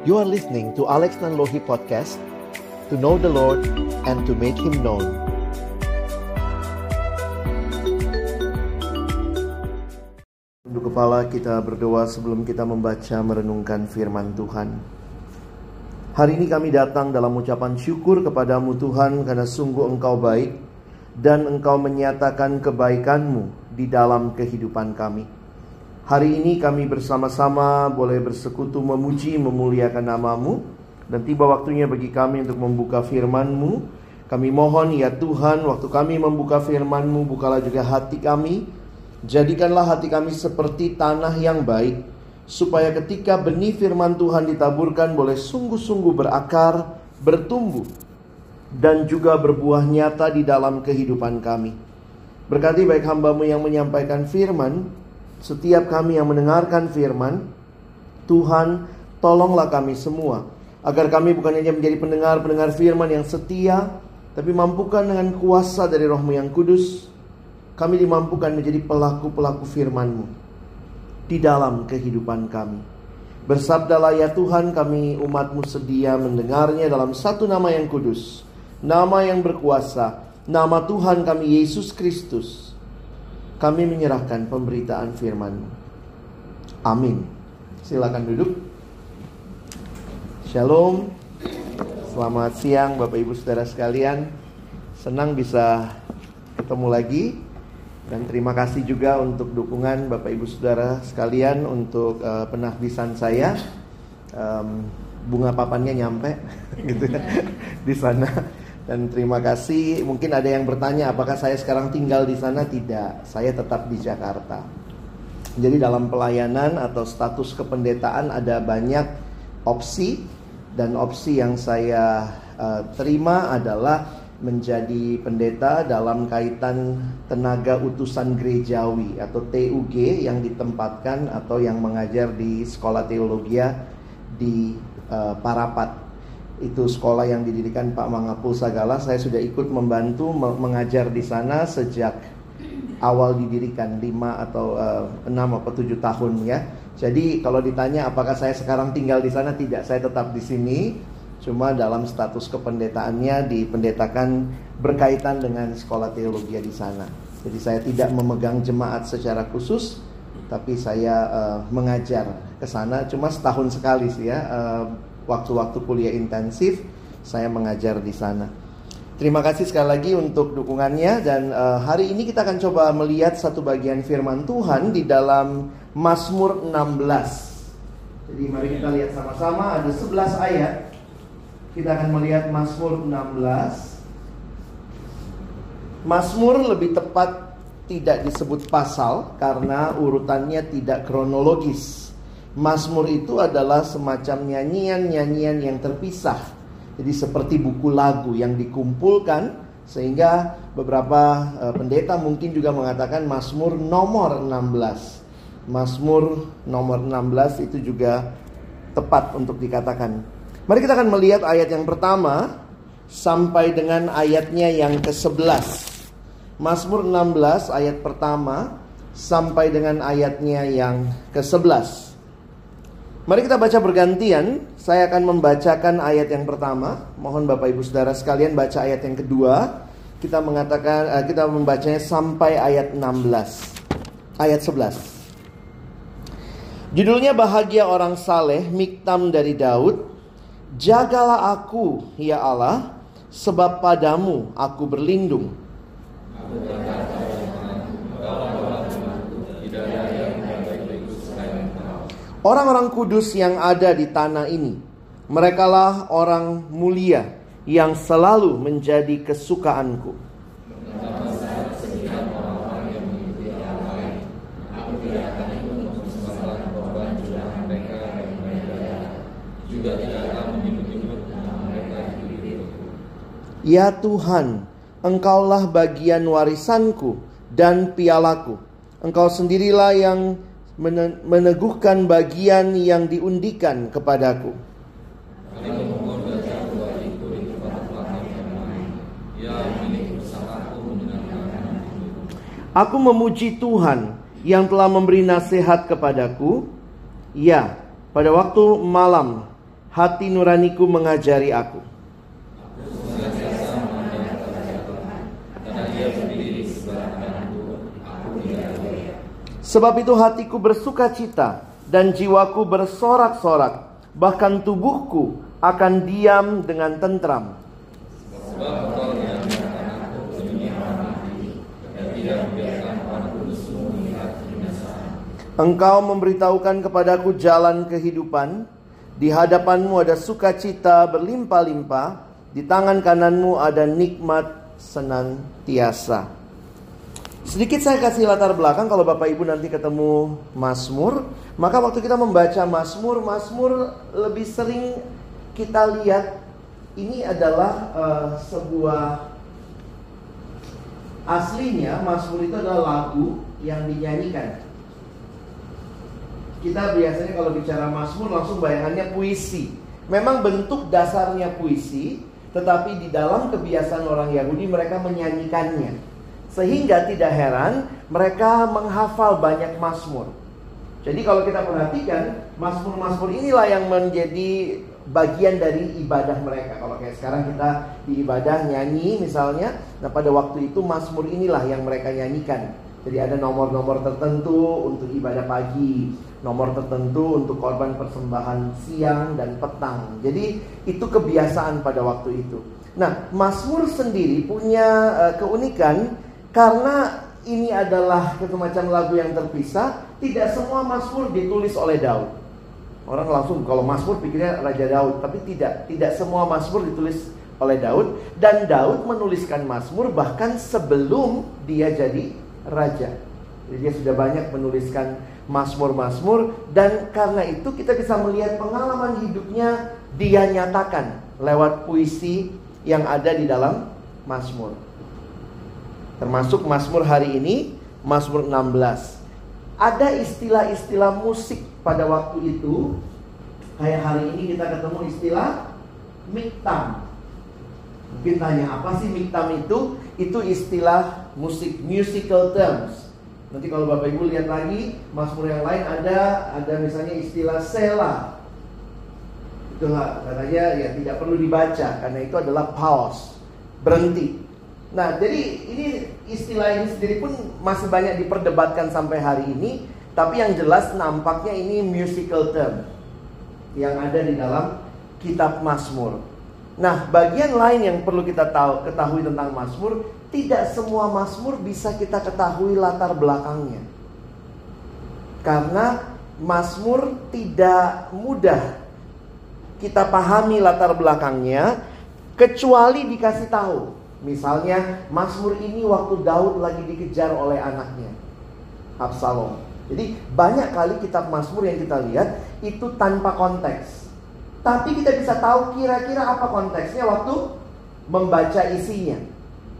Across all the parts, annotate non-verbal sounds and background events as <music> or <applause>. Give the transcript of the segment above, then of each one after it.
You are listening to Alex Nanlohi Podcast To know the Lord and to make Him known. Untuk kepala kita berdoa sebelum kita membaca merenungkan firman Tuhan. Hari ini kami datang dalam ucapan syukur kepadamu Tuhan Karena sungguh engkau baik Dan engkau menyatakan kebaikanmu di dalam kehidupan kami Hari ini kami bersama-sama boleh bersekutu memuji, memuliakan namamu. Dan tiba waktunya bagi kami untuk membuka firman-Mu. Kami mohon ya Tuhan waktu kami membuka firman-Mu Bukalah juga hati kami. Jadikanlah hati kami seperti tanah yang baik Supaya ketika benih firman Tuhan ditaburkan boleh sungguh-sungguh berakar, bertumbuh Dan juga berbuah nyata di dalam kehidupan kami. Berkati baik hambamu yang menyampaikan firman setiap kami yang mendengarkan firman, Tuhan tolonglah kami semua agar kami bukan hanya menjadi pendengar-pendengar firman yang setia, tapi mampukan dengan kuasa dari rohmu yang kudus, kami dimampukan menjadi pelaku-pelaku firman-Mu di dalam kehidupan kami. Bersabdalah ya Tuhan kami umatmu sedia mendengarnya dalam satu nama yang kudus, nama yang berkuasa, nama Tuhan kami Yesus Kristus kami menyerahkan pemberitaan firman. Amin. Silakan duduk. Shalom. Selamat siang Bapak Ibu Saudara sekalian. Senang bisa ketemu lagi dan terima kasih juga untuk dukungan Bapak Ibu Saudara sekalian untuk uh, penahbisan saya. Um, bunga papannya nyampe <laughs> gitu ya di sana dan terima kasih. Mungkin ada yang bertanya apakah saya sekarang tinggal di sana? Tidak, saya tetap di Jakarta. Jadi dalam pelayanan atau status kependetaan ada banyak opsi dan opsi yang saya uh, terima adalah menjadi pendeta dalam kaitan tenaga utusan gerejawi atau TUG yang ditempatkan atau yang mengajar di sekolah teologi di uh, Parapat itu sekolah yang didirikan Pak Mangapul Sagala. Saya sudah ikut membantu mengajar di sana sejak awal didirikan 5 atau uh, eh, 6 atau 7 tahun ya. Jadi kalau ditanya apakah saya sekarang tinggal di sana tidak, saya tetap di sini. Cuma dalam status kependetaannya dipendetakan berkaitan dengan sekolah teologi di sana. Jadi saya tidak memegang jemaat secara khusus, tapi saya uh, mengajar ke sana cuma setahun sekali sih ya. Uh, waktu-waktu kuliah intensif saya mengajar di sana. Terima kasih sekali lagi untuk dukungannya dan uh, hari ini kita akan coba melihat satu bagian firman Tuhan di dalam Mazmur 16. Jadi mari kita lihat sama-sama ada 11 ayat. Kita akan melihat Mazmur 16. Mazmur lebih tepat tidak disebut pasal karena urutannya tidak kronologis. Mazmur itu adalah semacam nyanyian-nyanyian yang terpisah. Jadi seperti buku lagu yang dikumpulkan sehingga beberapa uh, pendeta mungkin juga mengatakan Mazmur nomor 16. Mazmur nomor 16 itu juga tepat untuk dikatakan. Mari kita akan melihat ayat yang pertama sampai dengan ayatnya yang ke-11. Mazmur 16 ayat pertama sampai dengan ayatnya yang ke-11. Mari kita baca bergantian. Saya akan membacakan ayat yang pertama. Mohon Bapak Ibu Saudara sekalian baca ayat yang kedua. Kita mengatakan uh, kita membacanya sampai ayat 16. Ayat 11. Judulnya bahagia orang saleh, Miktam dari Daud. Jagalah aku, ya Allah, sebab padamu aku berlindung. Orang-orang kudus yang ada di tanah ini, merekalah orang mulia yang selalu menjadi kesukaanku. Ya Tuhan, Engkaulah bagian warisanku dan pialaku. Engkau sendirilah yang meneguhkan bagian yang diundikan kepadaku. Aku memuji Tuhan yang telah memberi nasihat kepadaku. Ya, pada waktu malam hati nuraniku mengajari aku. Sebab itu hatiku bersuka cita dan jiwaku bersorak-sorak, bahkan tubuhku akan diam dengan tentram. Engkau memberitahukan kepadaku jalan kehidupan, di hadapanmu ada sukacita berlimpah-limpah, di tangan kananmu ada nikmat senantiasa. Sedikit saya kasih latar belakang kalau Bapak Ibu nanti ketemu Mazmur, maka waktu kita membaca Mazmur, Mazmur lebih sering kita lihat ini adalah uh, sebuah aslinya Mazmur itu adalah lagu yang dinyanyikan. Kita biasanya kalau bicara Mazmur langsung bayangannya puisi. Memang bentuk dasarnya puisi, tetapi di dalam kebiasaan orang Yahudi mereka menyanyikannya. Sehingga tidak heran mereka menghafal banyak Mazmur. Jadi kalau kita perhatikan Mazmur-Mazmur inilah yang menjadi bagian dari ibadah mereka. Kalau kayak sekarang kita di ibadah nyanyi misalnya, nah pada waktu itu Mazmur inilah yang mereka nyanyikan. Jadi ada nomor-nomor tertentu untuk ibadah pagi, nomor tertentu untuk korban persembahan siang dan petang. Jadi itu kebiasaan pada waktu itu. Nah, Mazmur sendiri punya uh, keunikan karena ini adalah semacam lagu yang terpisah, tidak semua Mazmur ditulis oleh Daud. Orang langsung kalau Mazmur pikirnya Raja Daud, tapi tidak, tidak semua Mazmur ditulis oleh Daud dan Daud menuliskan Mazmur bahkan sebelum dia jadi raja. Jadi dia sudah banyak menuliskan Mazmur-Mazmur dan karena itu kita bisa melihat pengalaman hidupnya dia nyatakan lewat puisi yang ada di dalam Mazmur. Termasuk Mazmur hari ini, Mazmur 16. Ada istilah-istilah musik pada waktu itu. Kayak hari ini kita ketemu istilah miktam. Mungkin tanya apa sih miktam itu? Itu istilah musik, musical terms. Nanti kalau Bapak Ibu lihat lagi, Mazmur yang lain ada ada misalnya istilah sela. Itulah katanya ya tidak perlu dibaca karena itu adalah pause, berhenti. Nah, jadi ini istilah ini sendiri pun masih banyak diperdebatkan sampai hari ini, tapi yang jelas nampaknya ini musical term yang ada di dalam kitab Mazmur. Nah, bagian lain yang perlu kita tahu ketahui tentang Mazmur, tidak semua Mazmur bisa kita ketahui latar belakangnya. Karena Mazmur tidak mudah kita pahami latar belakangnya kecuali dikasih tahu. Misalnya Mazmur ini waktu Daud lagi dikejar oleh anaknya Absalom. Jadi banyak kali kitab Mazmur yang kita lihat itu tanpa konteks. Tapi kita bisa tahu kira-kira apa konteksnya waktu membaca isinya.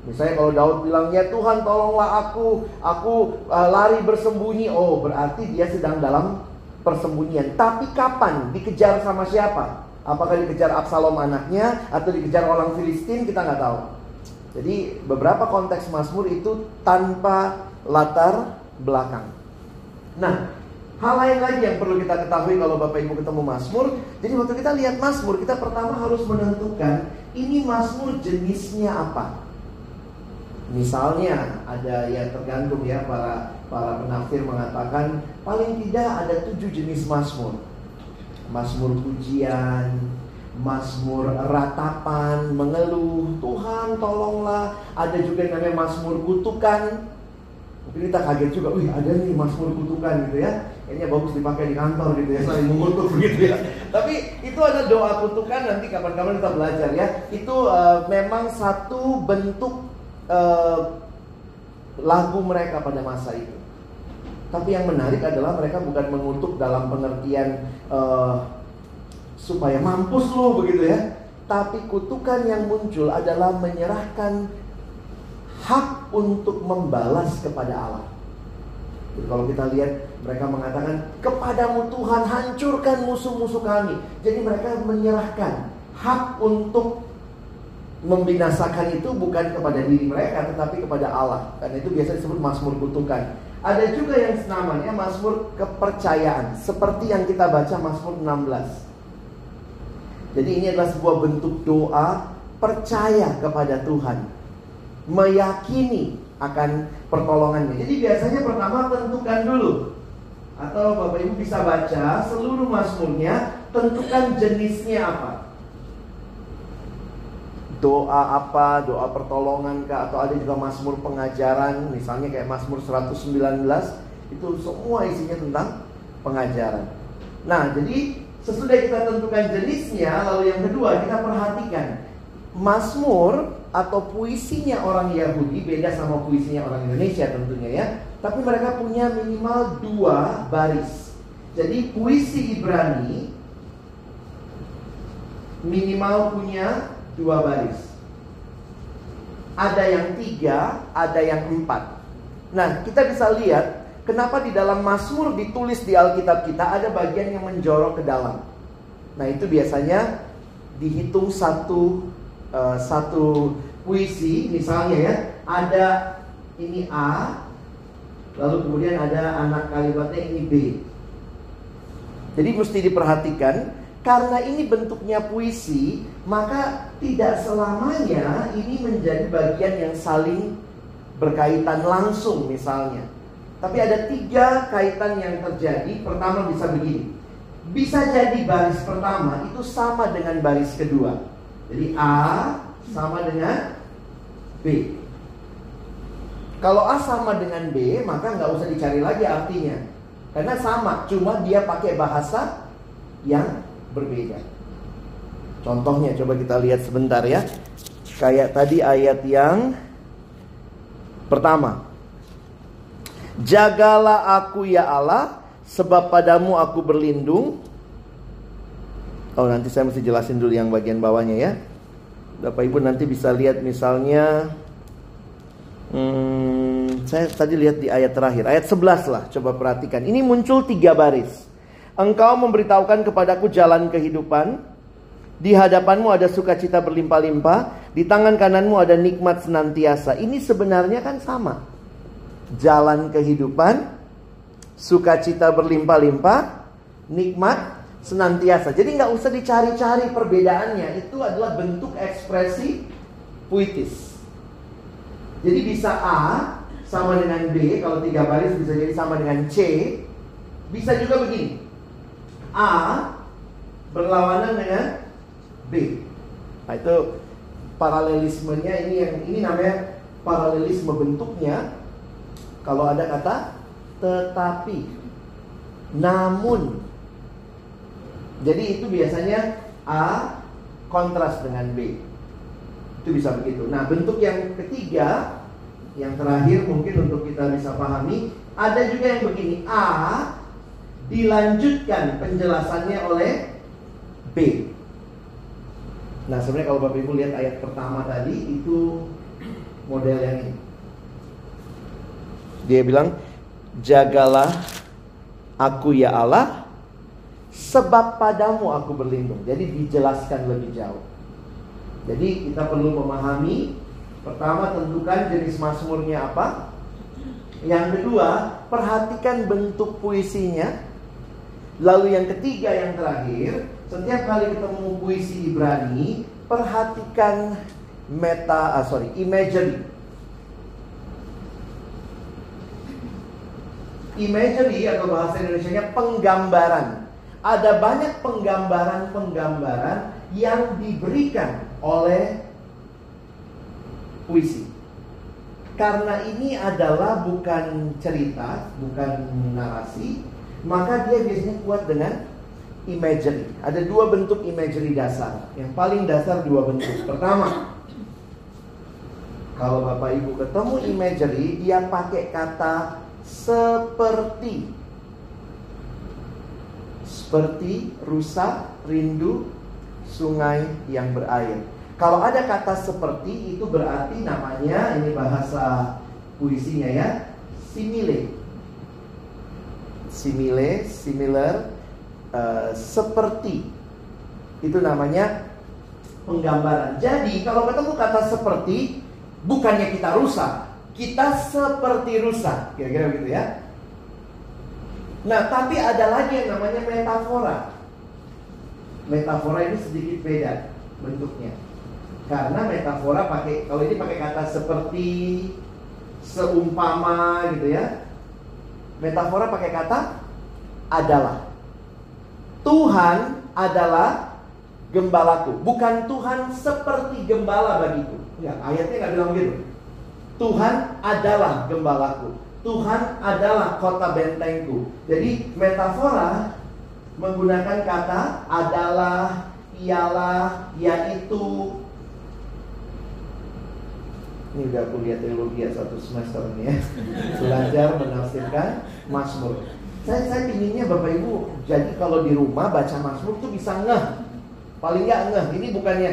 Misalnya kalau Daud bilang ya Tuhan tolonglah aku, aku uh, lari bersembunyi. Oh berarti dia sedang dalam persembunyian. Tapi kapan? Dikejar sama siapa? Apakah dikejar Absalom anaknya atau dikejar orang Filistin? Kita nggak tahu. Jadi beberapa konteks Mazmur itu tanpa latar belakang. Nah, hal lain lagi yang perlu kita ketahui kalau Bapak Ibu ketemu Mazmur. Jadi waktu kita lihat Mazmur, kita pertama harus menentukan ini Mazmur jenisnya apa. Misalnya ada yang tergantung ya para para penafsir mengatakan paling tidak ada tujuh jenis Mazmur. Mazmur pujian, Mazmur ratapan, mengeluh, Tuhan tolonglah. Ada juga yang namanya Mazmur kutukan. Mungkin kita kaget juga, wih ada nih Mazmur kutukan gitu ya. Kayaknya bagus dipakai di kantor gitu ya, saling mengutuk begitu <laughs> ya. Tapi itu ada doa kutukan nanti kapan-kapan kita belajar ya. Itu uh, memang satu bentuk uh, lagu mereka pada masa itu. Tapi yang menarik adalah mereka bukan mengutuk dalam pengertian uh, supaya mampus lo begitu ya. Tapi kutukan yang muncul adalah menyerahkan hak untuk membalas kepada Allah. Jadi kalau kita lihat mereka mengatakan kepadamu Tuhan hancurkan musuh-musuh kami. Jadi mereka menyerahkan hak untuk membinasakan itu bukan kepada diri mereka tetapi kepada Allah. Karena itu biasa disebut Mazmur kutukan. Ada juga yang namanya Mazmur kepercayaan seperti yang kita baca Mazmur 16. Jadi ini adalah sebuah bentuk doa percaya kepada Tuhan. Meyakini akan pertolongannya. Jadi biasanya pertama tentukan dulu atau Bapak Ibu bisa baca seluruh mazmurnya, tentukan jenisnya apa. Doa apa, doa pertolongan kah atau ada juga mazmur pengajaran, misalnya kayak mazmur 119 itu semua isinya tentang pengajaran. Nah, jadi sesudah kita tentukan jenisnya, lalu yang kedua kita perhatikan Mazmur atau puisinya orang Yahudi beda sama puisinya orang Indonesia tentunya ya. Tapi mereka punya minimal dua baris. Jadi puisi Ibrani minimal punya dua baris. Ada yang tiga, ada yang empat. Nah, kita bisa lihat kenapa di dalam Mazmur ditulis di Alkitab kita ada bagian yang menjorok ke dalam. Nah, itu biasanya dihitung satu uh, satu puisi misalnya ya ada ini A lalu kemudian ada anak kalimatnya ini B jadi mesti diperhatikan karena ini bentuknya puisi maka tidak selamanya ini menjadi bagian yang saling berkaitan langsung misalnya tapi ada tiga kaitan yang terjadi pertama bisa begini bisa jadi baris pertama itu sama dengan baris kedua jadi A sama dengan B. Kalau A sama dengan B, maka nggak usah dicari lagi artinya. Karena sama, cuma dia pakai bahasa yang berbeda. Contohnya coba kita lihat sebentar ya. Kayak tadi ayat yang pertama. Jagalah aku ya Allah, sebab padamu aku berlindung. Oh nanti saya mesti jelasin dulu yang bagian bawahnya ya. Bapak Ibu nanti bisa lihat misalnya hmm, Saya tadi lihat di ayat terakhir. Ayat 11 lah coba perhatikan. Ini muncul tiga baris. Engkau memberitahukan kepadaku jalan kehidupan. Di hadapanmu ada sukacita berlimpah-limpah. Di tangan kananmu ada nikmat senantiasa. Ini sebenarnya kan sama Jalan kehidupan Sukacita berlimpah-limpah Nikmat senantiasa. Jadi nggak usah dicari-cari perbedaannya. Itu adalah bentuk ekspresi puitis. Jadi bisa A sama dengan B, kalau tiga baris bisa jadi sama dengan C. Bisa juga begini. A berlawanan dengan B. Nah, itu paralelismenya ini yang ini namanya paralelisme bentuknya. Kalau ada kata tetapi, namun jadi itu biasanya A kontras dengan B. Itu bisa begitu. Nah, bentuk yang ketiga yang terakhir mungkin untuk kita bisa pahami, ada juga yang begini. A dilanjutkan penjelasannya oleh B. Nah, sebenarnya kalau Bapak Ibu lihat ayat pertama tadi itu model yang ini. Dia bilang, "Jagalah aku ya Allah, Sebab padamu aku berlindung. Jadi dijelaskan lebih jauh. Jadi kita perlu memahami pertama tentukan jenis mazmurnya apa. Yang kedua, perhatikan bentuk puisinya. Lalu yang ketiga yang terakhir, setiap kali ketemu puisi Ibrani, perhatikan meta, ah, sorry, imagery. Imagery atau bahasa Indonesia-nya penggambaran ada banyak penggambaran-penggambaran yang diberikan oleh puisi. Karena ini adalah bukan cerita, bukan narasi, maka dia biasanya kuat dengan imagery. Ada dua bentuk imagery dasar. Yang paling dasar dua bentuk. Pertama, kalau Bapak Ibu ketemu imagery, dia pakai kata seperti seperti rusak, rindu, sungai yang berair. Kalau ada kata seperti itu berarti namanya ini bahasa puisinya ya, simile. Simile, similar, uh, seperti. Itu namanya penggambaran. Jadi kalau ketemu kata seperti, bukannya kita rusak, kita seperti rusak. Kira-kira begitu ya. Nah, tapi ada lagi yang namanya metafora. metafora ini sedikit beda bentuknya. Karena metafora pakai kalau ini pakai kata seperti seumpama gitu ya. Metafora pakai kata adalah. Tuhan adalah gembalaku, bukan Tuhan seperti gembala bagiku. Ya, ayatnya nggak bilang gitu. Tuhan adalah gembalaku. Tuhan adalah kota bentengku. Jadi metafora menggunakan kata adalah, ialah, yaitu. Ini udah kuliah teologi ya satu semester ini ya. Belajar menafsirkan Mazmur. Saya saya pinginnya Bapak Ibu jadi kalau di rumah baca Mazmur tuh bisa ngeh. Paling nggak ngeh. Ini bukannya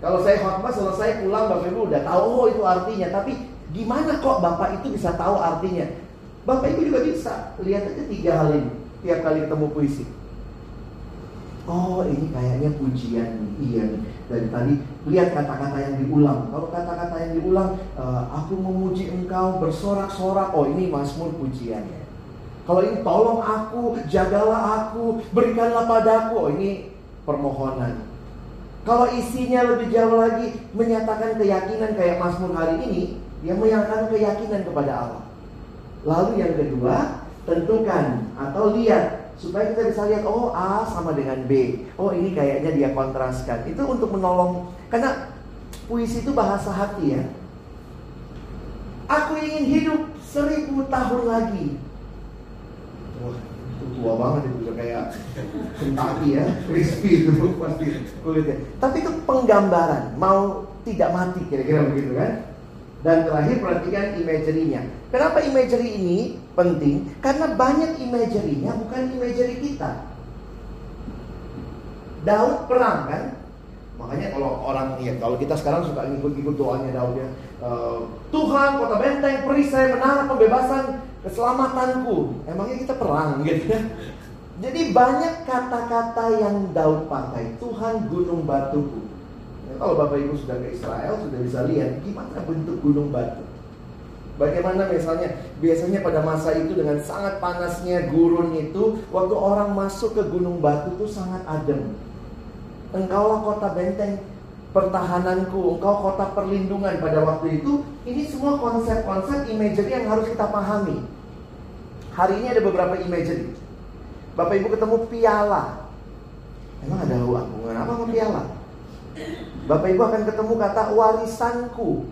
kalau saya khotbah selesai pulang Bapak Ibu udah tahu oh itu artinya, tapi Gimana kok Bapak itu bisa tahu artinya? Bapak Ibu juga bisa. Lihat aja tiga hal ini tiap kali ketemu puisi. Oh ini kayaknya pujian. Iya. Dari tadi lihat kata-kata yang diulang. Kalau kata-kata yang diulang, uh, aku memuji engkau bersorak-sorak. Oh ini Mazmur pujiannya. Kalau ini tolong aku, jagalah aku, berikanlah padaku. Oh ini permohonan. Kalau isinya lebih jauh lagi menyatakan keyakinan kayak Mazmur hari ini, yang menyatakan keyakinan kepada Allah. Lalu yang kedua, tentukan atau lihat supaya kita bisa lihat oh A sama dengan B. Oh ini kayaknya dia kontraskan. Itu untuk menolong karena puisi itu bahasa hati ya. Aku ingin hidup seribu tahun lagi. Wah, itu tua banget itu kayak Kentucky ya, crispy itu pasti kulitnya. Tapi itu penggambaran, mau tidak mati kira-kira begitu kan? Dan terakhir perhatikan imagery-nya. Kenapa imagery ini penting? Karena banyak imagery-nya bukan imagery kita. Daud perang kan? Makanya kalau orang ya kalau kita sekarang suka ngikut-ngikut doanya Daud ya. Uh, Tuhan kota benteng perisai menara pembebasan keselamatanku. Emangnya kita perang gitu ya. Jadi banyak kata-kata yang Daud pakai. Tuhan gunung batuku. Kalau Bapak Ibu sudah ke Israel sudah bisa lihat gimana bentuk gunung batu. Bagaimana misalnya biasanya pada masa itu dengan sangat panasnya gurun itu waktu orang masuk ke gunung batu itu sangat adem. Engkaulah kota benteng pertahananku, engkau kota perlindungan pada waktu itu. Ini semua konsep-konsep imagery yang harus kita pahami. Hari ini ada beberapa imagery. Bapak Ibu ketemu piala. Emang ada hubungan apa sama piala? Bapak Ibu akan ketemu kata warisanku.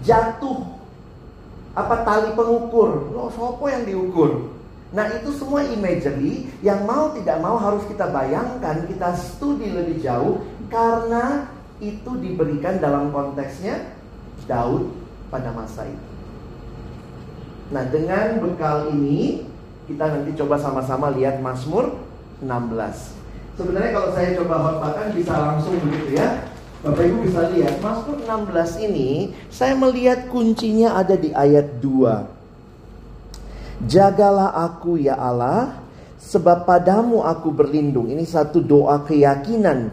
Jatuh. Apa tali pengukur? Lo sopo yang diukur? Nah itu semua imagery yang mau tidak mau harus kita bayangkan, kita studi lebih jauh karena itu diberikan dalam konteksnya Daud pada masa itu. Nah dengan bekal ini kita nanti coba sama-sama lihat Mazmur 16. Sebenarnya kalau saya coba khotbahkan bisa langsung begitu ya. Bapak Ibu bisa lihat Mazmur 16 ini saya melihat kuncinya ada di ayat 2. Jagalah aku ya Allah sebab padamu aku berlindung. Ini satu doa keyakinan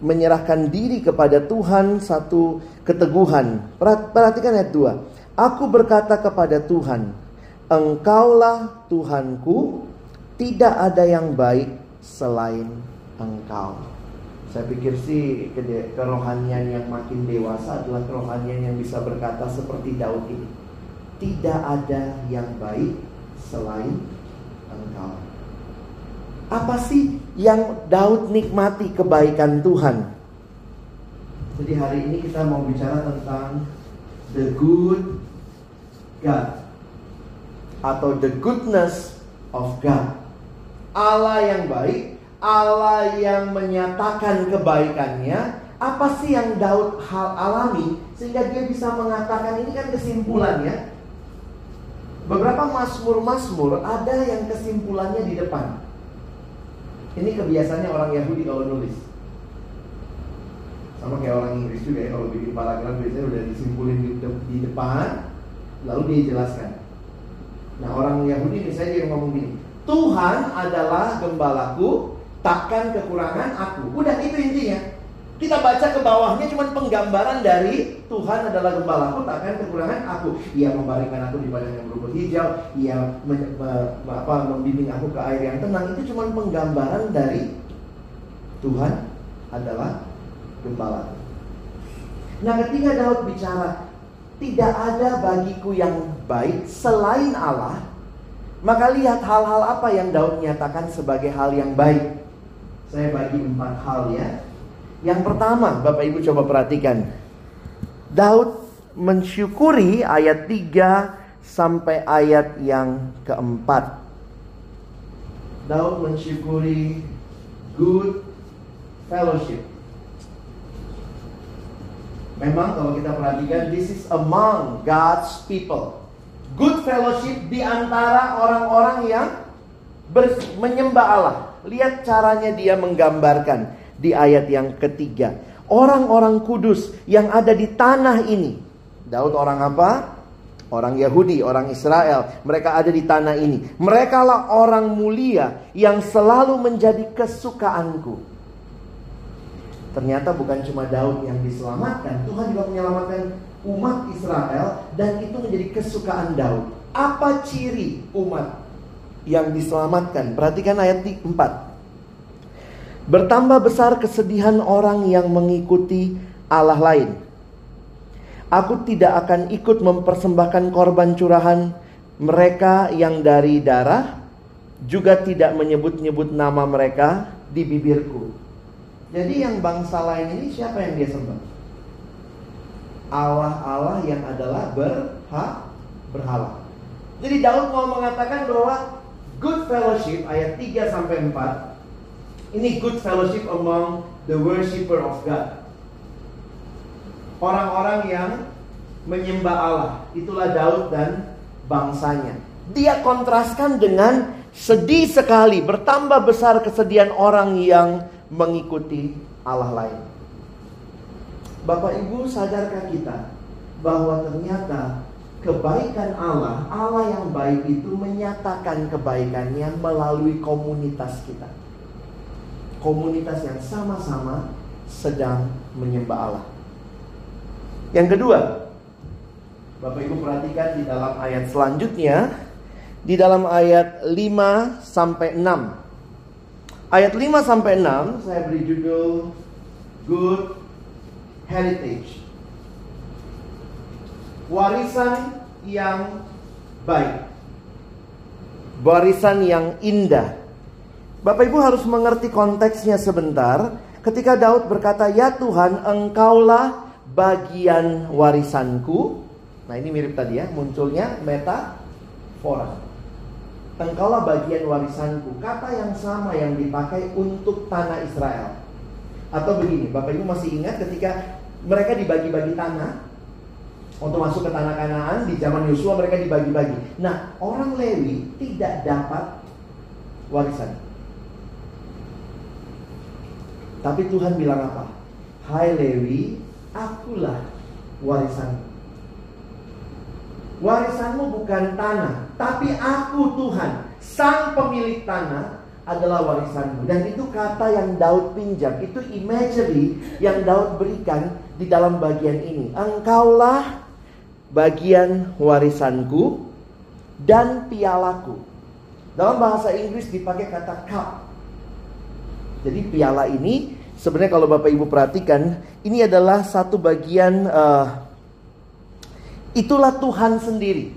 menyerahkan diri kepada Tuhan satu keteguhan. Perhatikan ayat 2. Aku berkata kepada Tuhan, Engkaulah Tuhanku, tidak ada yang baik selain engkau. Saya pikir sih kerohanian yang makin dewasa adalah kerohanian yang bisa berkata seperti Daud ini. Tidak ada yang baik selain engkau. Apa sih yang Daud nikmati kebaikan Tuhan? Jadi hari ini kita mau bicara tentang the good God atau the goodness of God. Allah yang baik Allah yang menyatakan kebaikannya, apa sih yang Daud hal alami sehingga dia bisa mengatakan ini kan kesimpulannya. Beberapa masmur-masmur ada yang kesimpulannya di depan. Ini kebiasaannya orang Yahudi kalau nulis. Sama kayak orang Inggris juga ya kalau bikin paragraf biasanya udah disimpulin di, de di depan, lalu dia jelaskan. Nah orang Yahudi misalnya dia ngomong gini, Tuhan adalah gembalaku, takkan kekurangan aku. Udah itu intinya. Kita baca ke bawahnya cuma penggambaran dari Tuhan adalah gembalaku, takkan kekurangan aku. Ia membaringkan aku di padang yang berumput hijau, ia apa, membimbing aku ke air yang tenang. Itu cuma penggambaran dari Tuhan adalah gembala. Nah, ketika Daud bicara, tidak ada bagiku yang baik selain Allah, maka lihat hal-hal apa yang Daud nyatakan sebagai hal yang baik. Saya bagi empat hal ya. Yang pertama, Bapak Ibu coba perhatikan. Daud mensyukuri ayat 3 sampai ayat yang keempat. Daud mensyukuri good fellowship. Memang kalau kita perhatikan this is among God's people. Good fellowship di antara orang-orang yang menyembah Allah. Lihat caranya dia menggambarkan di ayat yang ketiga. Orang-orang kudus yang ada di tanah ini. Daud orang apa? Orang Yahudi, orang Israel. Mereka ada di tanah ini. Mereka lah orang mulia yang selalu menjadi kesukaanku. Ternyata bukan cuma Daud yang diselamatkan. Tuhan juga menyelamatkan umat Israel dan itu menjadi kesukaan Daud. Apa ciri umat yang diselamatkan? Perhatikan ayat 4. Bertambah besar kesedihan orang yang mengikuti Allah lain. Aku tidak akan ikut mempersembahkan korban curahan mereka yang dari darah, juga tidak menyebut-nyebut nama mereka di bibirku. Jadi yang bangsa lain ini siapa yang dia sembah? Allah-Allah yang adalah berha, berhala. Jadi Daud mau mengatakan bahwa good fellowship ayat 3 sampai 4 ini good fellowship among the worshipper of God. Orang-orang yang menyembah Allah, itulah Daud dan bangsanya. Dia kontraskan dengan sedih sekali, bertambah besar kesedihan orang yang mengikuti Allah lain. Bapak Ibu sadarkah kita bahwa ternyata kebaikan Allah, Allah yang baik itu menyatakan kebaikannya melalui komunitas kita. Komunitas yang sama-sama sedang menyembah Allah. Yang kedua, Bapak Ibu perhatikan di dalam ayat selanjutnya, di dalam ayat 5 sampai 6. Ayat 5 sampai 6 saya beri judul Good heritage. Warisan yang baik. Warisan yang indah. Bapak Ibu harus mengerti konteksnya sebentar. Ketika Daud berkata, "Ya Tuhan, Engkaulah bagian warisanku." Nah, ini mirip tadi ya, munculnya metafora. Engkaulah bagian warisanku. Kata yang sama yang dipakai untuk tanah Israel. Atau begini, Bapak Ibu masih ingat ketika mereka dibagi-bagi tanah untuk masuk ke tanah Kanaan di zaman Yosua mereka dibagi-bagi. Nah, orang Lewi tidak dapat warisan. Tapi Tuhan bilang apa? Hai Lewi, akulah warisan. Warisanmu bukan tanah, tapi aku Tuhan, sang pemilik tanah adalah warisanmu. Dan itu kata yang Daud pinjam, itu imagery yang Daud berikan di dalam bagian ini. Engkaulah bagian warisanku dan pialaku. Dalam bahasa Inggris dipakai kata cup. Jadi piala ini sebenarnya kalau Bapak Ibu perhatikan, ini adalah satu bagian uh, itulah Tuhan sendiri.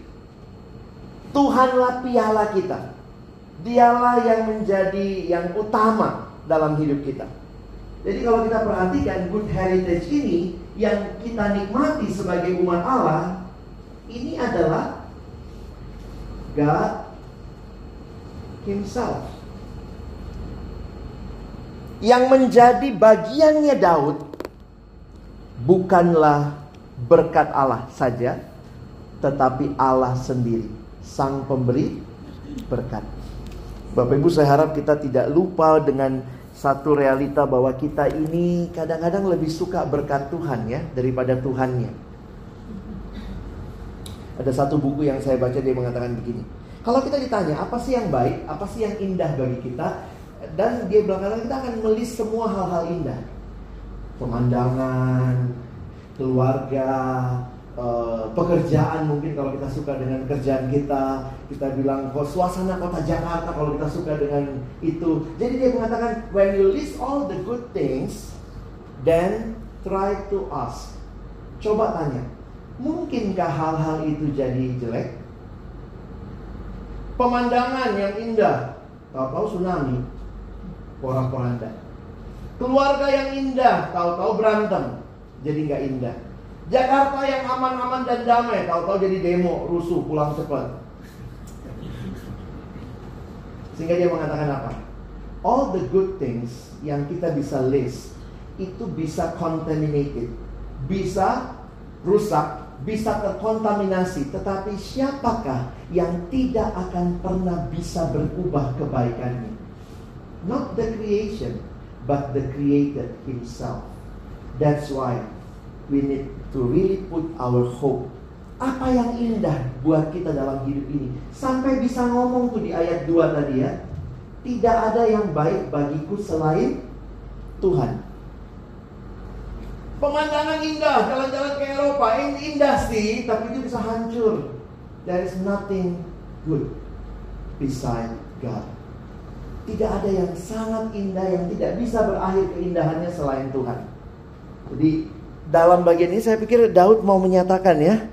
Tuhanlah piala kita. Dialah yang menjadi yang utama dalam hidup kita. Jadi kalau kita perhatikan good heritage ini yang kita nikmati sebagai umat Allah, ini adalah God Himself. Yang menjadi bagiannya Daud bukanlah berkat Allah saja, tetapi Allah sendiri, Sang Pemberi berkat. Bapak Ibu saya harap kita tidak lupa dengan satu realita bahwa kita ini kadang-kadang lebih suka berkat Tuhan ya daripada Tuhannya. Ada satu buku yang saya baca dia mengatakan begini. Kalau kita ditanya apa sih yang baik, apa sih yang indah bagi kita, dan dia bilang kita akan melis semua hal-hal indah, pemandangan, keluarga, uh, pekerjaan mungkin kalau kita suka dengan kerjaan kita, kita bilang kok suasana kota Jakarta kalau kita suka dengan itu. Jadi dia mengatakan when you list all the good things, then try to ask. Coba tanya, mungkinkah hal-hal itu jadi jelek? Pemandangan yang indah, tahu-tahu tsunami, porak-poranda. Keluarga yang indah, tahu-tahu berantem, jadi nggak indah. Jakarta yang aman-aman dan damai, tahu-tahu jadi demo, rusuh, pulang cepat. Sehingga dia mengatakan apa? All the good things yang kita bisa list itu bisa contaminated, bisa rusak, bisa terkontaminasi, tetapi siapakah yang tidak akan pernah bisa berubah kebaikannya? Not the creation, but the creator himself. That's why we need to really put our hope. Apa yang indah buat kita dalam hidup ini? Sampai bisa ngomong tuh di ayat 2 tadi ya. Tidak ada yang baik bagiku selain Tuhan. Pemandangan indah, jalan-jalan ke Eropa, indah sih, tapi itu bisa hancur. There is nothing good beside God. Tidak ada yang sangat indah yang tidak bisa berakhir keindahannya selain Tuhan. Jadi dalam bagian ini saya pikir Daud mau menyatakan ya.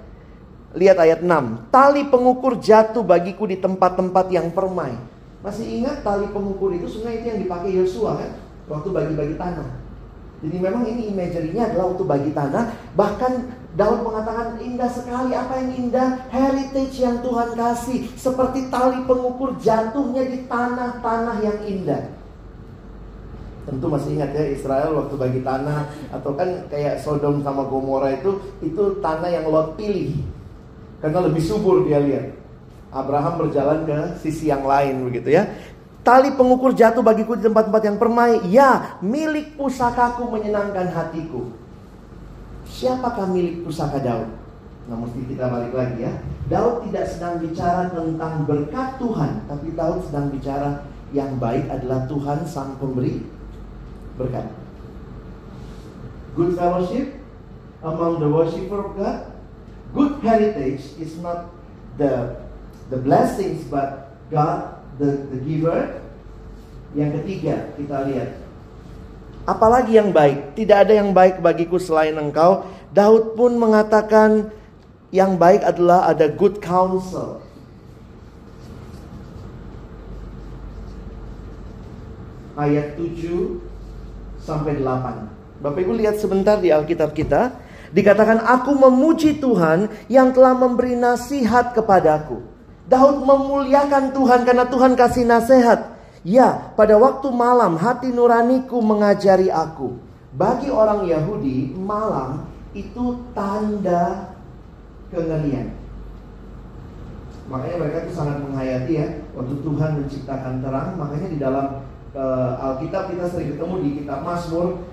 Lihat ayat 6. Tali pengukur jatuh bagiku di tempat-tempat yang permai. Masih ingat tali pengukur itu sebenarnya itu yang dipakai Yosua kan? Waktu bagi-bagi tanah. Jadi memang ini imagery-nya adalah untuk bagi tanah. Bahkan Daud mengatakan indah sekali apa yang indah heritage yang Tuhan kasih seperti tali pengukur jatuhnya di tanah-tanah yang indah. Tentu masih ingat ya Israel waktu bagi tanah atau kan kayak Sodom sama Gomora itu itu tanah yang Lot pilih karena lebih subur dia lihat. Abraham berjalan ke sisi yang lain begitu ya. Tali pengukur jatuh bagiku di tempat-tempat yang permai. Ya, milik pusakaku menyenangkan hatiku. Siapakah milik pusaka Daud? Nah, mesti kita balik lagi ya. Daud tidak sedang bicara tentang berkat Tuhan, tapi Daud sedang bicara yang baik adalah Tuhan sang pemberi berkat. Good fellowship among the worshiper of God. Good heritage is not the the blessings, but God the, the giver. Yang ketiga, kita lihat. Apalagi yang baik? Tidak ada yang baik bagiku selain engkau. Daud pun mengatakan yang baik adalah ada good counsel. Ayat 7 sampai 8. Bapak Ibu lihat sebentar di Alkitab kita. Dikatakan aku memuji Tuhan yang telah memberi nasihat kepadaku. Daud memuliakan Tuhan karena Tuhan kasih nasihat. Ya, pada waktu malam hati nuraniku mengajari aku. Bagi orang Yahudi, malam itu tanda kengerian. Makanya mereka itu sangat menghayati ya waktu Tuhan menciptakan terang. Makanya di dalam uh, Alkitab kita sering ketemu di kitab Mazmur.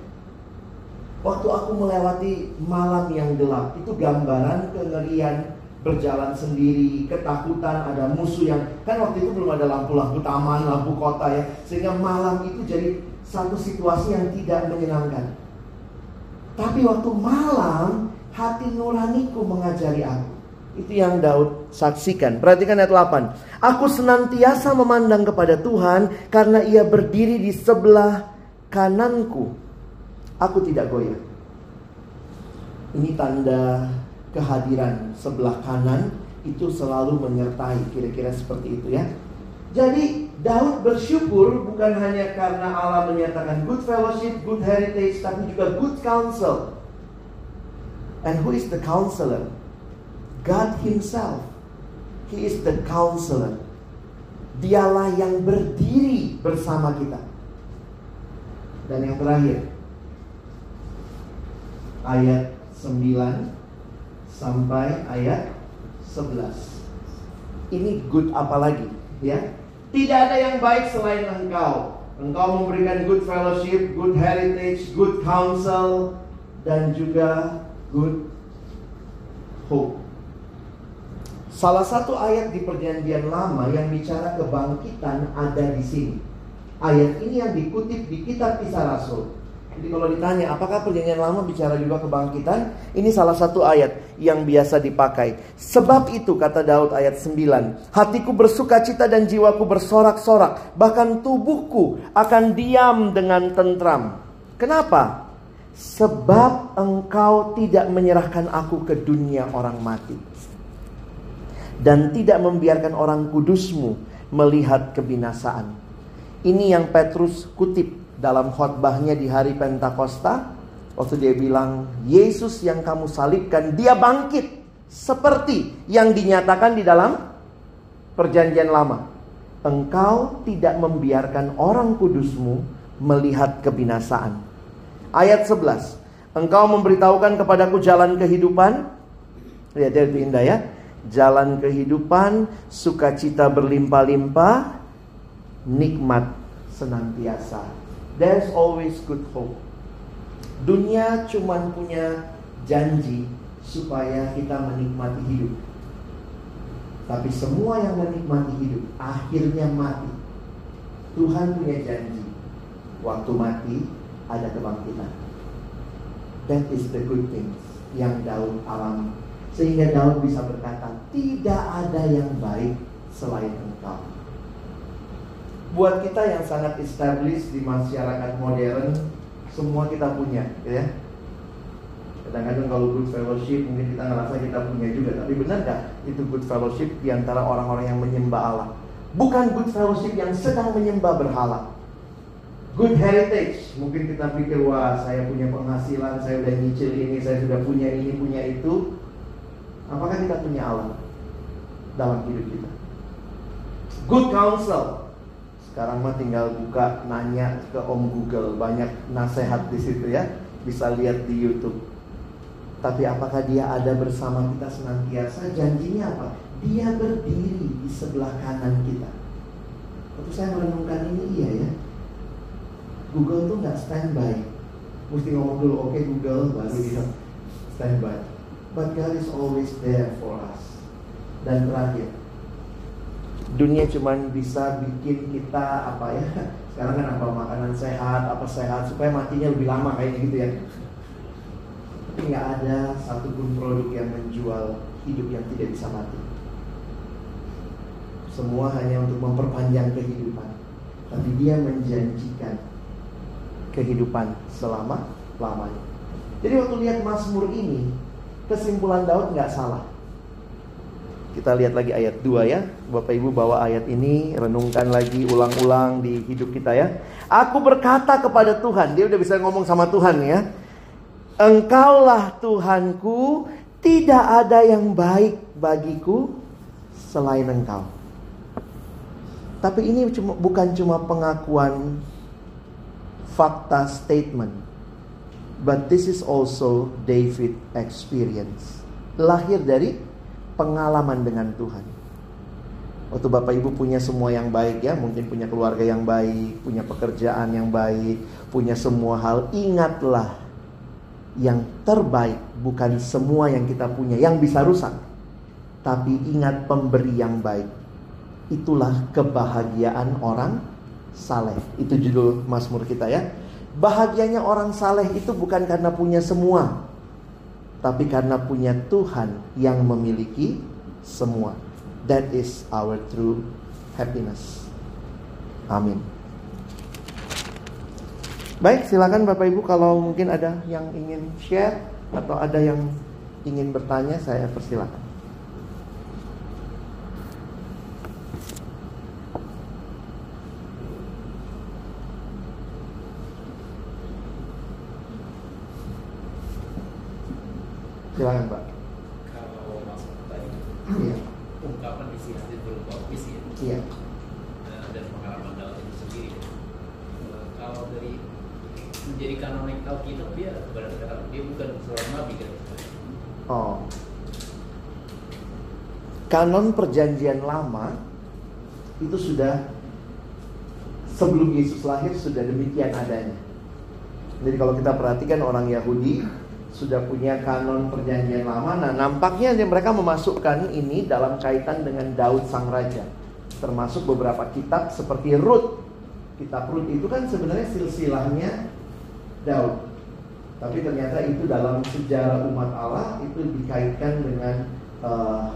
Waktu aku melewati malam yang gelap, itu gambaran kengerian berjalan sendiri, ketakutan, ada musuh yang kan waktu itu belum ada lampu-lampu taman, lampu kota ya, sehingga malam itu jadi satu situasi yang tidak menyenangkan. Tapi waktu malam hati nuraniku mengajari aku. Itu yang Daud saksikan. Perhatikan ayat 8. Aku senantiasa memandang kepada Tuhan karena ia berdiri di sebelah kananku. Aku tidak goyah. Ini tanda kehadiran sebelah kanan itu selalu menyertai kira-kira seperti itu ya. Jadi Daud bersyukur bukan hanya karena Allah menyatakan good fellowship, good heritage, tapi juga good counsel. And who is the counselor? God himself. He is the counselor. Dialah yang berdiri bersama kita. Dan yang terakhir. Ayat 9 sampai ayat 11. Ini good apa lagi? Ya. Tidak ada yang baik selain engkau. Engkau memberikan good fellowship, good heritage, good counsel dan juga good hope. Salah satu ayat di perjanjian lama yang bicara kebangkitan ada di sini. Ayat ini yang dikutip di kitab kisah Rasul. Jadi kalau ditanya apakah perjanjian lama bicara juga kebangkitan? Ini salah satu ayat yang biasa dipakai. Sebab itu kata Daud ayat 9. Hatiku bersuka cita dan jiwaku bersorak-sorak. Bahkan tubuhku akan diam dengan tentram. Kenapa? Sebab engkau tidak menyerahkan aku ke dunia orang mati. Dan tidak membiarkan orang kudusmu melihat kebinasaan. Ini yang Petrus kutip dalam khotbahnya di hari Pentakosta waktu dia bilang Yesus yang kamu salibkan dia bangkit seperti yang dinyatakan di dalam perjanjian lama. Engkau tidak membiarkan orang kudusmu melihat kebinasaan. Ayat 11. Engkau memberitahukan kepadaku jalan kehidupan. Lihat ya, itu indah ya. Jalan kehidupan, sukacita berlimpah-limpah, nikmat senantiasa. There's always good hope. Dunia cuma punya janji supaya kita menikmati hidup. Tapi semua yang menikmati hidup akhirnya mati. Tuhan punya janji. Waktu mati ada kebangkitan. That is the good things yang Daud alami. Sehingga Daud bisa berkata, tidak ada yang baik selain engkau buat kita yang sangat established di masyarakat modern semua kita punya gitu ya. Kadang-kadang kalau good fellowship mungkin kita ngerasa kita punya juga. Tapi benar gak itu good fellowship di antara orang-orang yang menyembah Allah. Bukan good fellowship yang sedang menyembah berhala. Good heritage. Mungkin kita pikir wah saya punya penghasilan saya udah nyicil ini saya sudah punya ini punya itu. Apakah kita punya Allah dalam hidup kita? Good counsel sekarang mah tinggal buka nanya ke Om Google, banyak nasihat di situ ya. Bisa lihat di YouTube. Tapi apakah dia ada bersama kita senantiasa? Janjinya apa? Dia berdiri di sebelah kanan kita. Waktu saya merenungkan ini iya ya. Google tuh nggak standby. Mesti ngomong dulu, oke okay, Google, baru dia standby. But God is always there for us. Dan terakhir, dunia cuma bisa bikin kita apa ya sekarang kan apa makanan sehat apa sehat supaya matinya lebih lama kayak gitu ya. Tapi nggak ada satupun produk yang menjual hidup yang tidak bisa mati. Semua hanya untuk memperpanjang kehidupan. Tapi dia menjanjikan kehidupan selama lamanya jadi waktu lihat Mazmur ini kesimpulan Daud nggak salah kita lihat lagi ayat 2 ya. Bapak Ibu bawa ayat ini, renungkan lagi ulang-ulang di hidup kita ya. Aku berkata kepada Tuhan, dia udah bisa ngomong sama Tuhan ya. Engkaulah Tuhanku, tidak ada yang baik bagiku selain Engkau. Tapi ini cuma, bukan cuma pengakuan fakta statement. But this is also David experience. Lahir dari pengalaman dengan Tuhan. Waktu Bapak Ibu punya semua yang baik ya, mungkin punya keluarga yang baik, punya pekerjaan yang baik, punya semua hal, ingatlah yang terbaik bukan semua yang kita punya yang bisa rusak. Tapi ingat pemberi yang baik. Itulah kebahagiaan orang saleh. Itu judul Mazmur kita ya. Bahagianya orang saleh itu bukan karena punya semua, tapi karena punya Tuhan yang memiliki semua. That is our true happiness. Amin. Baik, silakan Bapak Ibu kalau mungkin ada yang ingin share atau ada yang ingin bertanya, saya persilakan. Silakan Pak. Kalau masuk tadi, Iya. ungkapan isi hati berupa puisi ya, Iya. eh, dan pengalaman dalam itu sendiri. Eh, Kalau dari menjadi kanonikal kitab dia benar-benar dia bukan seorang nabi kan. Oh. Kanon perjanjian lama itu sudah sebelum Yesus lahir sudah demikian adanya. Jadi kalau kita perhatikan orang Yahudi sudah punya kanon perjanjian lama. Nah, nampaknya mereka memasukkan ini dalam kaitan dengan Daud sang raja. Termasuk beberapa kitab seperti Rut. Kitab Rut itu kan sebenarnya silsilahnya Daud. Tapi ternyata itu dalam sejarah umat Allah itu dikaitkan dengan uh,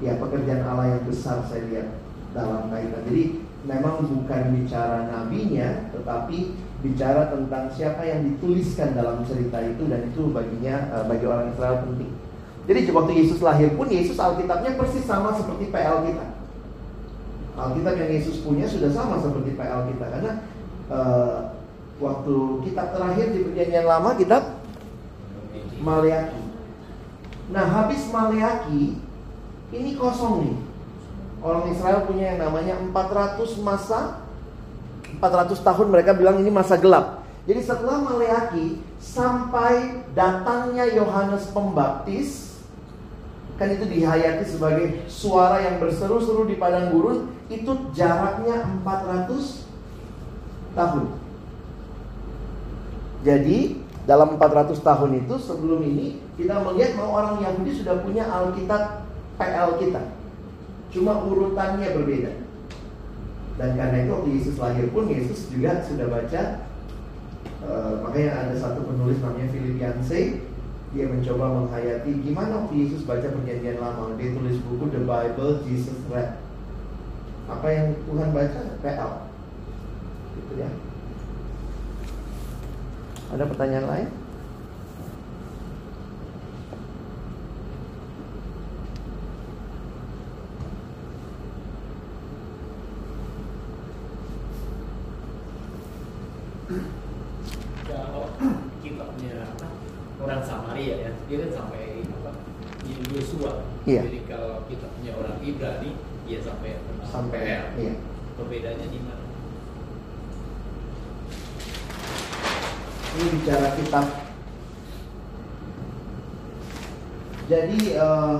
ya pekerjaan Allah yang besar saya lihat dalam kaitan. Jadi memang bukan bicara nabinya, tetapi bicara tentang siapa yang dituliskan dalam cerita itu dan itu baginya uh, bagi orang Israel penting. Jadi waktu Yesus lahir pun Yesus Alkitabnya persis sama seperti PL kita. Alkitab yang Yesus punya sudah sama seperti PL kita karena uh, waktu kitab terakhir di perjanjian lama kitab Maleaki. Nah, habis Maleaki ini kosong nih. Orang Israel punya yang namanya 400 masa 400 tahun mereka bilang ini masa gelap. Jadi setelah Maleaki sampai datangnya Yohanes Pembaptis kan itu dihayati sebagai suara yang berseru-seru di padang gurun itu jaraknya 400 tahun. Jadi dalam 400 tahun itu sebelum ini kita melihat bahwa orang Yahudi sudah punya Alkitab PL kita. Cuma urutannya berbeda. Dan karena itu waktu Yesus lahir pun Yesus juga sudah baca uh, makanya ada satu penulis namanya Philip Yancey. Dia mencoba menghayati gimana waktu Yesus baca perjanjian lama. Dia tulis buku The Bible Jesus Read. Apa yang Tuhan baca? PL gitu ya. Ada pertanyaan lain? Kalau kitabnya apa, orang Samaria ya, dia kan sampai apa? Yosua. Iya. Jadi kalau kitabnya orang Ibrani, dia sampai Sampai PL. iya. Perbedaannya di mana? Ini bicara kitab. Jadi eh,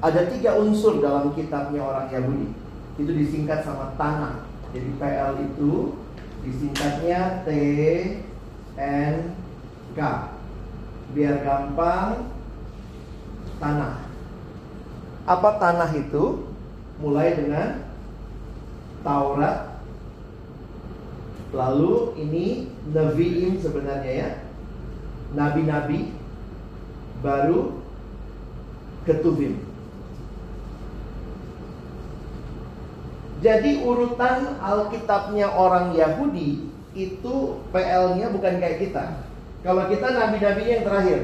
ada tiga unsur dalam kitabnya orang Yahudi. Itu disingkat sama tanah. Jadi PL itu disingkatnya T N K. Biar gampang tanah. Apa tanah itu? Mulai dengan Taurat, Lalu ini Nabiin sebenarnya ya Nabi-nabi Baru Ketubim Jadi urutan Alkitabnya orang Yahudi Itu PL-nya bukan kayak kita Kalau kita nabi-nabi yang terakhir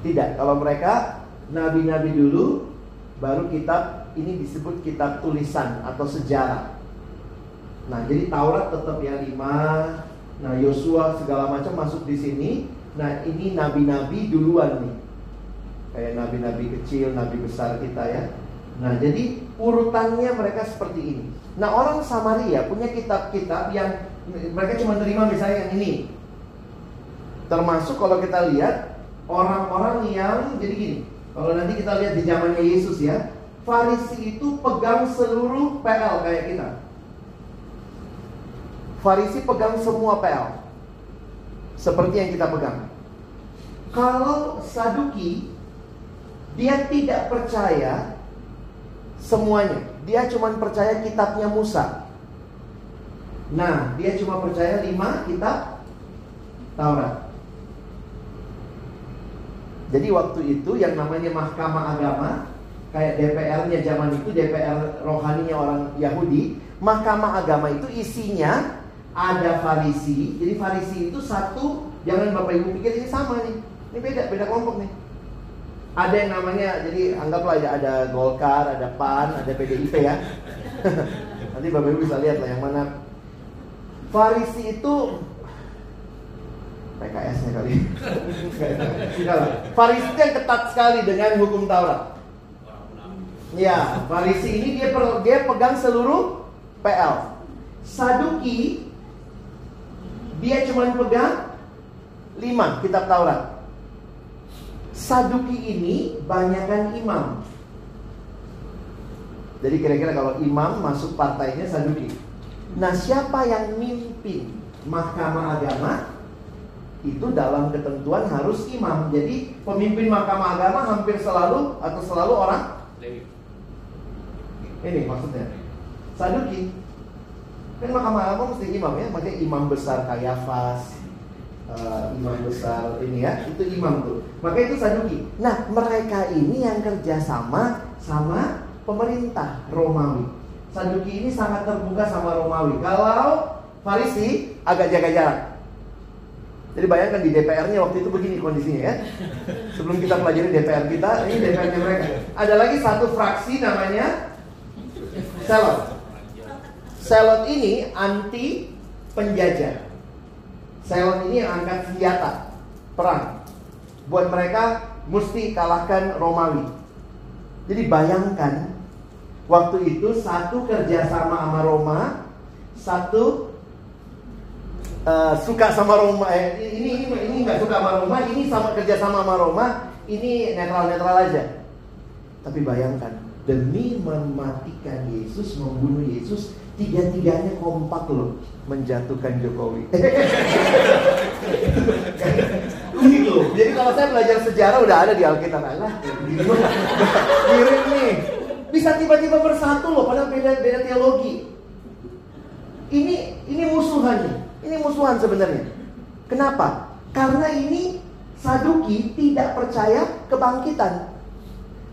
Tidak, kalau mereka Nabi-nabi dulu Baru kitab Ini disebut kitab tulisan Atau sejarah Nah, jadi Taurat tetap ya lima. Nah, Yosua segala macam masuk di sini. Nah, ini nabi-nabi duluan nih. Kayak nabi-nabi kecil, nabi besar kita ya. Nah, jadi urutannya mereka seperti ini. Nah, orang Samaria punya kitab-kitab yang mereka cuma terima misalnya yang ini. Termasuk kalau kita lihat orang-orang yang jadi gini. Kalau nanti kita lihat di zamannya Yesus ya, Farisi itu pegang seluruh PL kayak kita. Farisi pegang semua PL. Seperti yang kita pegang. Kalau Saduki dia tidak percaya semuanya. Dia cuma percaya kitabnya Musa. Nah, dia cuma percaya lima kitab Taurat. Jadi waktu itu yang namanya Mahkamah Agama kayak DPR-nya zaman itu DPR rohaninya orang Yahudi, Mahkamah Agama itu isinya ada Farisi. Jadi Farisi itu satu, jangan Bapak Ibu pikir ini sama nih. Ini beda, beda kelompok nih. Ada yang namanya, jadi anggaplah ya ada Golkar, ada PAN, ada PDIP ya. <laughs> Nanti Bapak Ibu bisa lihat lah yang mana. Farisi itu PKS-nya kali. Farisi itu yang ketat sekali dengan hukum Taurat. Ya, Farisi ini dia per- dia pegang seluruh PL. Saduki dia cuma pegang lima kitab Taurat. Saduki ini banyakkan imam. Jadi kira-kira kalau imam masuk partainya Saduki. Nah, siapa yang mimpin mahkamah agama? Itu dalam ketentuan harus imam. Jadi pemimpin mahkamah agama hampir selalu atau selalu orang Lewi. ini maksudnya Saduki Kan Mahkamah Agung mesti imam ya, makanya imam besar Kayafas, uh, imam besar ini ya, itu imam tuh. Maka itu Saduki. Nah, mereka ini yang kerjasama sama pemerintah Romawi. Saduki ini sangat terbuka sama Romawi. Kalau Farisi agak jaga jarak. Jadi bayangkan di DPR-nya waktu itu begini kondisinya ya. Sebelum kita pelajari DPR kita, ini DPR-nya mereka. Ada lagi satu fraksi namanya Selot. Selot ini anti penjajah. Selon ini yang angkat senjata perang. Buat mereka mesti kalahkan Romawi. Jadi bayangkan waktu itu satu kerjasama sama Roma, satu uh, suka sama Roma. Eh, ini ini ini nggak suka sama Roma, ini sama kerja sama sama Roma, ini netral netral aja. Tapi bayangkan demi mematikan Yesus, membunuh Yesus, tiga-tiganya kompak loh menjatuhkan Jokowi. <laughs> Jadi kalau saya belajar sejarah udah ada di Alkitab Allah. Mirip nih. Bisa tiba-tiba bersatu loh padahal beda beda teologi. Ini ini musuhan nih. Ini musuhan sebenarnya. Kenapa? Karena ini Saduki tidak percaya kebangkitan.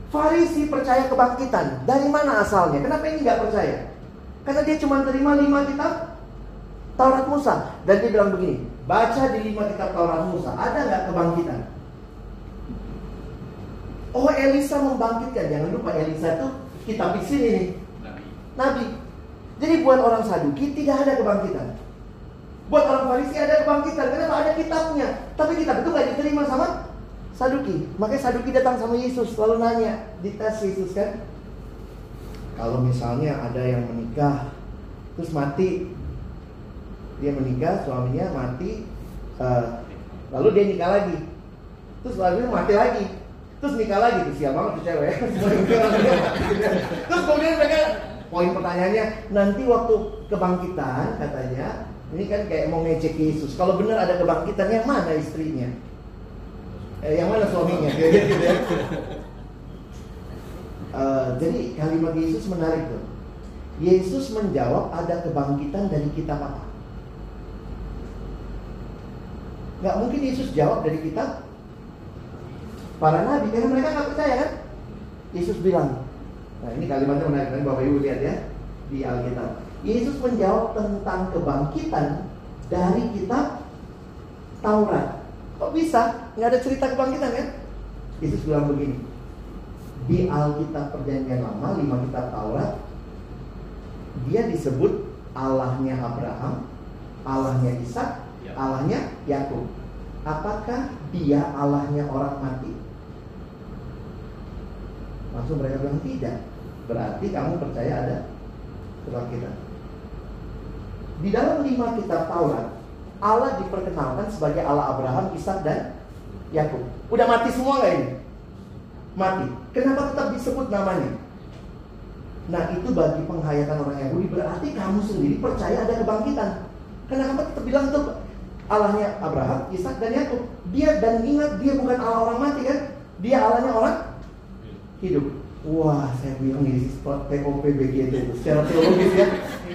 Farisi percaya kebangkitan. Dari mana asalnya? Kenapa ini nggak percaya? Karena dia cuma terima lima kitab Taurat Musa. Dan dia bilang begini, baca di lima kitab Taurat Musa, ada nggak kebangkitan? Oh Elisa membangkitkan, jangan lupa Elisa itu kitab isi ini. Nabi. Nabi. Jadi buat orang Saduki tidak ada kebangkitan. Buat orang Farisi ada kebangkitan, kenapa ada kitabnya? Tapi kitab itu nggak diterima sama Saduki. Makanya Saduki datang sama Yesus, lalu nanya, dites Yesus kan, kalau misalnya ada yang menikah terus mati, dia menikah, suaminya mati, uh, lalu dia nikah lagi, terus lalu mati lagi, terus nikah lagi, tuh siapa banget tuh cewek. terus kemudian mereka poin pertanyaannya nanti waktu kebangkitan katanya ini kan kayak mau ngecek Yesus. Kalau benar ada kebangkitan yang mana istrinya? Eh, yang mana suaminya? gitu ya. Uh, jadi kalimat Yesus menarik tuh. Yesus menjawab ada kebangkitan dari kitab apa? Gak mungkin Yesus jawab dari kitab para nabi karena mereka nggak percaya kan? Yesus bilang, nah ini kalimatnya menarik kan Bapak Ibu lihat ya di Alkitab. Yesus menjawab tentang kebangkitan dari kitab Taurat. Kok bisa? Nggak ada cerita kebangkitan kan? Yesus bilang begini, di Alkitab Perjanjian Lama, lima kitab Taurat, dia disebut Allahnya Abraham, Allahnya Ishak, ya. Allahnya Yakub. Apakah dia Allahnya orang mati? Langsung mereka bilang tidak. Berarti kamu percaya ada kebangkitan. Di dalam lima kitab Taurat, Allah diperkenalkan sebagai Allah Abraham, Ishak dan Yakub. Udah mati semua nggak ini? mati. Kenapa tetap disebut namanya? Nah itu bagi penghayatan orang Yahudi berarti kamu sendiri percaya ada kebangkitan. Kenapa tetap bilang itu Allahnya Abraham, Ishak dan Yakub. Dia dan ingat dia bukan Allah orang mati kan? Dia Allahnya orang hidup. Wah, saya bilang ini TOP itu secara teologis ya.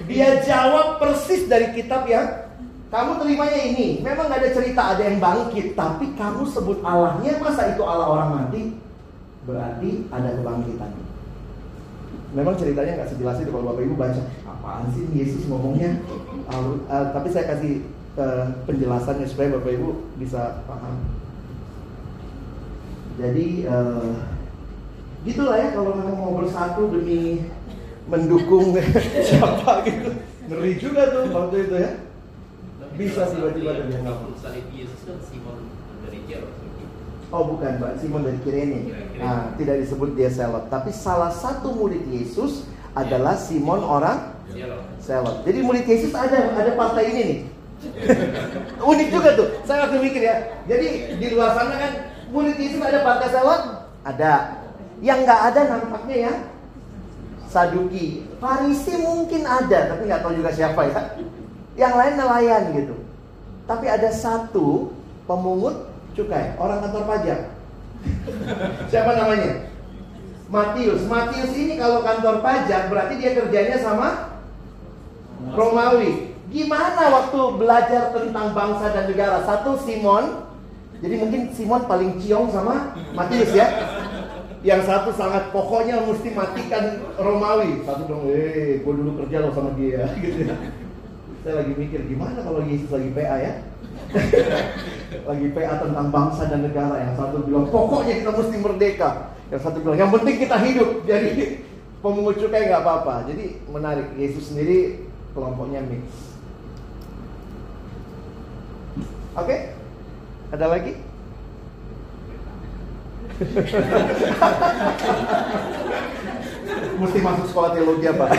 Dia jawab persis dari kitab yang kamu terimanya ini. Memang gak ada cerita ada yang bangkit, tapi kamu sebut Allahnya masa itu Allah orang mati? berarti ada kebangkitan. Memang ceritanya nggak sejelas itu kalau bapak ibu baca apaan sih Yesus ngomongnya. Uh, uh, tapi saya kasih uh, penjelasannya supaya bapak ibu bisa paham. Jadi uh, gitulah ya kalau memang mau bersatu demi mendukung <laughs> siapa gitu. Ngeri juga tuh waktu itu ya. Bisa tiba-tiba terjadi. Kan Simon dari Jairus Oh bukan Mbak, Simon dari Kirene. Nah, tidak disebut dia selot. Tapi salah satu murid Yesus adalah Simon orang selot. Jadi murid Yesus ada ada partai ini nih. <laughs> Unik juga tuh. Saya waktu mikir ya. Jadi di luar sana kan murid Yesus ada partai selot? Ada. Yang nggak ada nampaknya ya Saduki. Farisi mungkin ada, tapi nggak tahu juga siapa ya. Yang lain nelayan gitu. Tapi ada satu pemungut cukai, orang kantor pajak. <laughs> Siapa namanya? Matius. Matius ini kalau kantor pajak berarti dia kerjanya sama Romawi. Gimana waktu belajar tentang bangsa dan negara? Satu Simon, jadi mungkin Simon paling ciong sama Matius ya. Yang satu sangat pokoknya mesti matikan Romawi. Satu dong, eh, gue dulu kerja loh sama dia, <laughs> gitu ya. Saya lagi mikir gimana kalau Yesus lagi PA ya? <laughs> lagi PA tentang bangsa dan negara. Yang satu bilang pokoknya kita mesti merdeka. Yang satu bilang yang penting kita hidup. <laughs> Jadi pemungut cukai nggak apa-apa. Jadi menarik. Yesus sendiri kelompoknya mix. Oke, ada lagi? <laughs> Mesti masuk sekolah teologi apa? <laughs>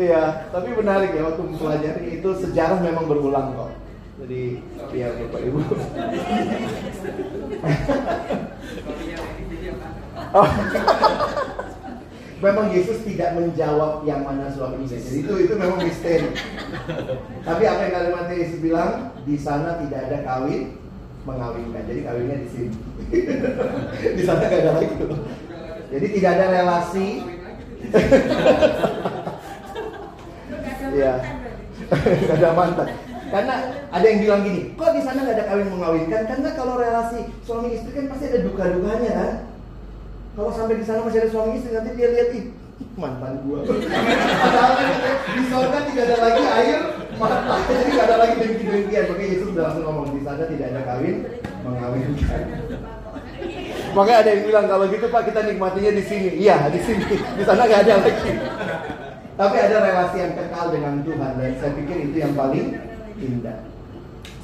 Iya, tapi menarik ya waktu mempelajari itu sejarah memang berulang kok. Jadi ya Bapak Ibu. oh. <laughs> memang Yesus tidak menjawab yang mana suami istri. Itu itu memang misteri. Tapi apa yang kalimat Yesus bilang di sana tidak ada kawin mengawinkan. Jadi kawinnya di sini. <laughs> di sana nggak ada lagi. Jadi tidak ada relasi. <laughs> Iya. <laughs> Gak ada mantan. Karena ada yang bilang gini, kok di sana nggak ada kawin mengawinkan? Karena kalau relasi suami istri kan pasti ada duka-dukanya kan. Kalau sampai di sana masih ada suami istri nanti dia lihat ih mantan gua. Padahal kan tidak ada lagi air jadi tidak ada lagi dengki-dengkian. Makanya Yesus sudah langsung ngomong di sana tidak ada kawin mengawinkan. Makanya ada yang bilang kalau gitu Pak kita nikmatinya di sini. Iya di sini. Di sana nggak ada lagi. Tapi ada relasi yang kekal dengan Tuhan dan saya pikir itu yang paling indah.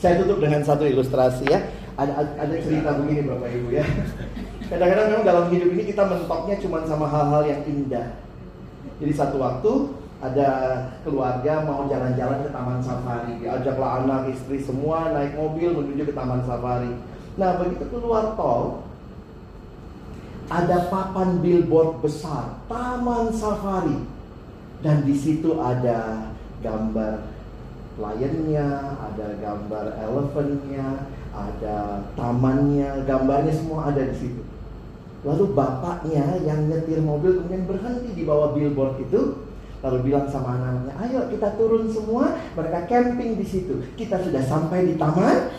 Saya tutup dengan satu ilustrasi ya. Ada ada cerita begini Bapak Ibu ya. Kadang-kadang memang dalam hidup ini kita mentoknya cuma sama hal-hal yang indah. Jadi satu waktu ada keluarga mau jalan-jalan ke taman safari, diajaklah anak, istri semua naik mobil menuju ke taman safari. Nah begitu keluar tol, ada papan billboard besar, taman safari dan di situ ada gambar lionnya, ada gambar elephantnya, ada tamannya, gambarnya semua ada di situ. Lalu bapaknya yang nyetir mobil kemudian berhenti di bawah billboard itu, lalu bilang sama anaknya, ayo kita turun semua, mereka camping di situ. Kita sudah sampai di taman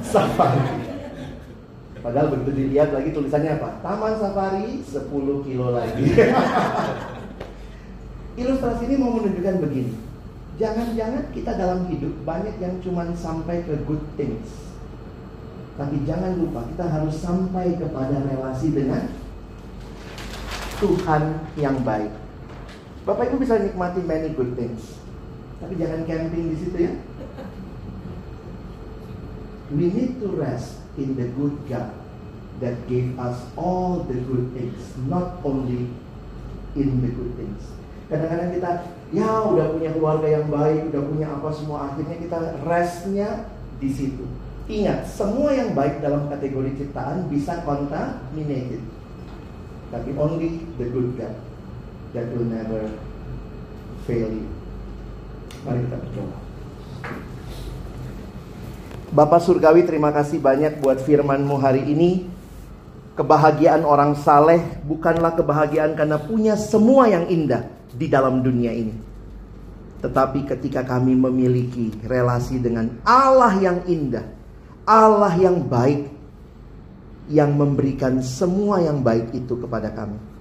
safari. Padahal begitu dilihat lagi tulisannya apa? Taman safari 10 kilo lagi. <laughs> Ilustrasi ini mau menunjukkan begini. Jangan-jangan kita dalam hidup banyak yang cuma sampai ke good things. Tapi jangan lupa kita harus sampai kepada relasi dengan Tuhan yang baik. Bapak Ibu bisa nikmati many good things. Tapi jangan camping di situ ya. We need to rest in the good God that gave us all the good things, not only in the good things. Kadang-kadang kita ya udah punya keluarga yang baik, udah punya apa semua, akhirnya kita restnya di situ. Ingat, semua yang baik dalam kategori ciptaan bisa contaminated. Tapi only the good God that will never fail you. Mari kita berdoa. Bapak Surgawi terima kasih banyak buat firmanmu hari ini Kebahagiaan orang saleh bukanlah kebahagiaan karena punya semua yang indah di dalam dunia ini. Tetapi ketika kami memiliki relasi dengan Allah yang indah, Allah yang baik, yang memberikan semua yang baik itu kepada kami.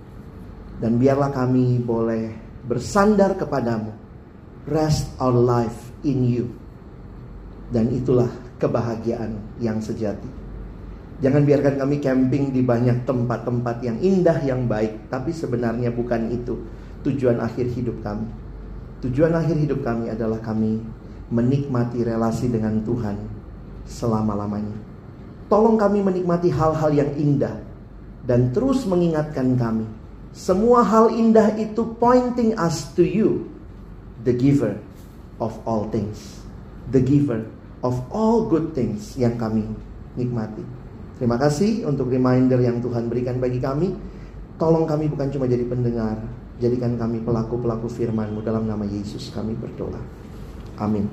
Dan biarlah kami boleh bersandar kepadamu. Rest our life in you. Dan itulah kebahagiaan yang sejati. Jangan biarkan kami camping di banyak tempat-tempat yang indah, yang baik. Tapi sebenarnya bukan itu tujuan akhir hidup kami. Tujuan akhir hidup kami adalah kami menikmati relasi dengan Tuhan selama-lamanya. Tolong kami menikmati hal-hal yang indah dan terus mengingatkan kami. Semua hal indah itu pointing us to you, the giver of all things. The giver of all good things yang kami nikmati. Terima kasih untuk reminder yang Tuhan berikan bagi kami. Tolong kami bukan cuma jadi pendengar, jadikan kami pelaku-pelaku firman-Mu dalam nama Yesus kami berdoa. Amin.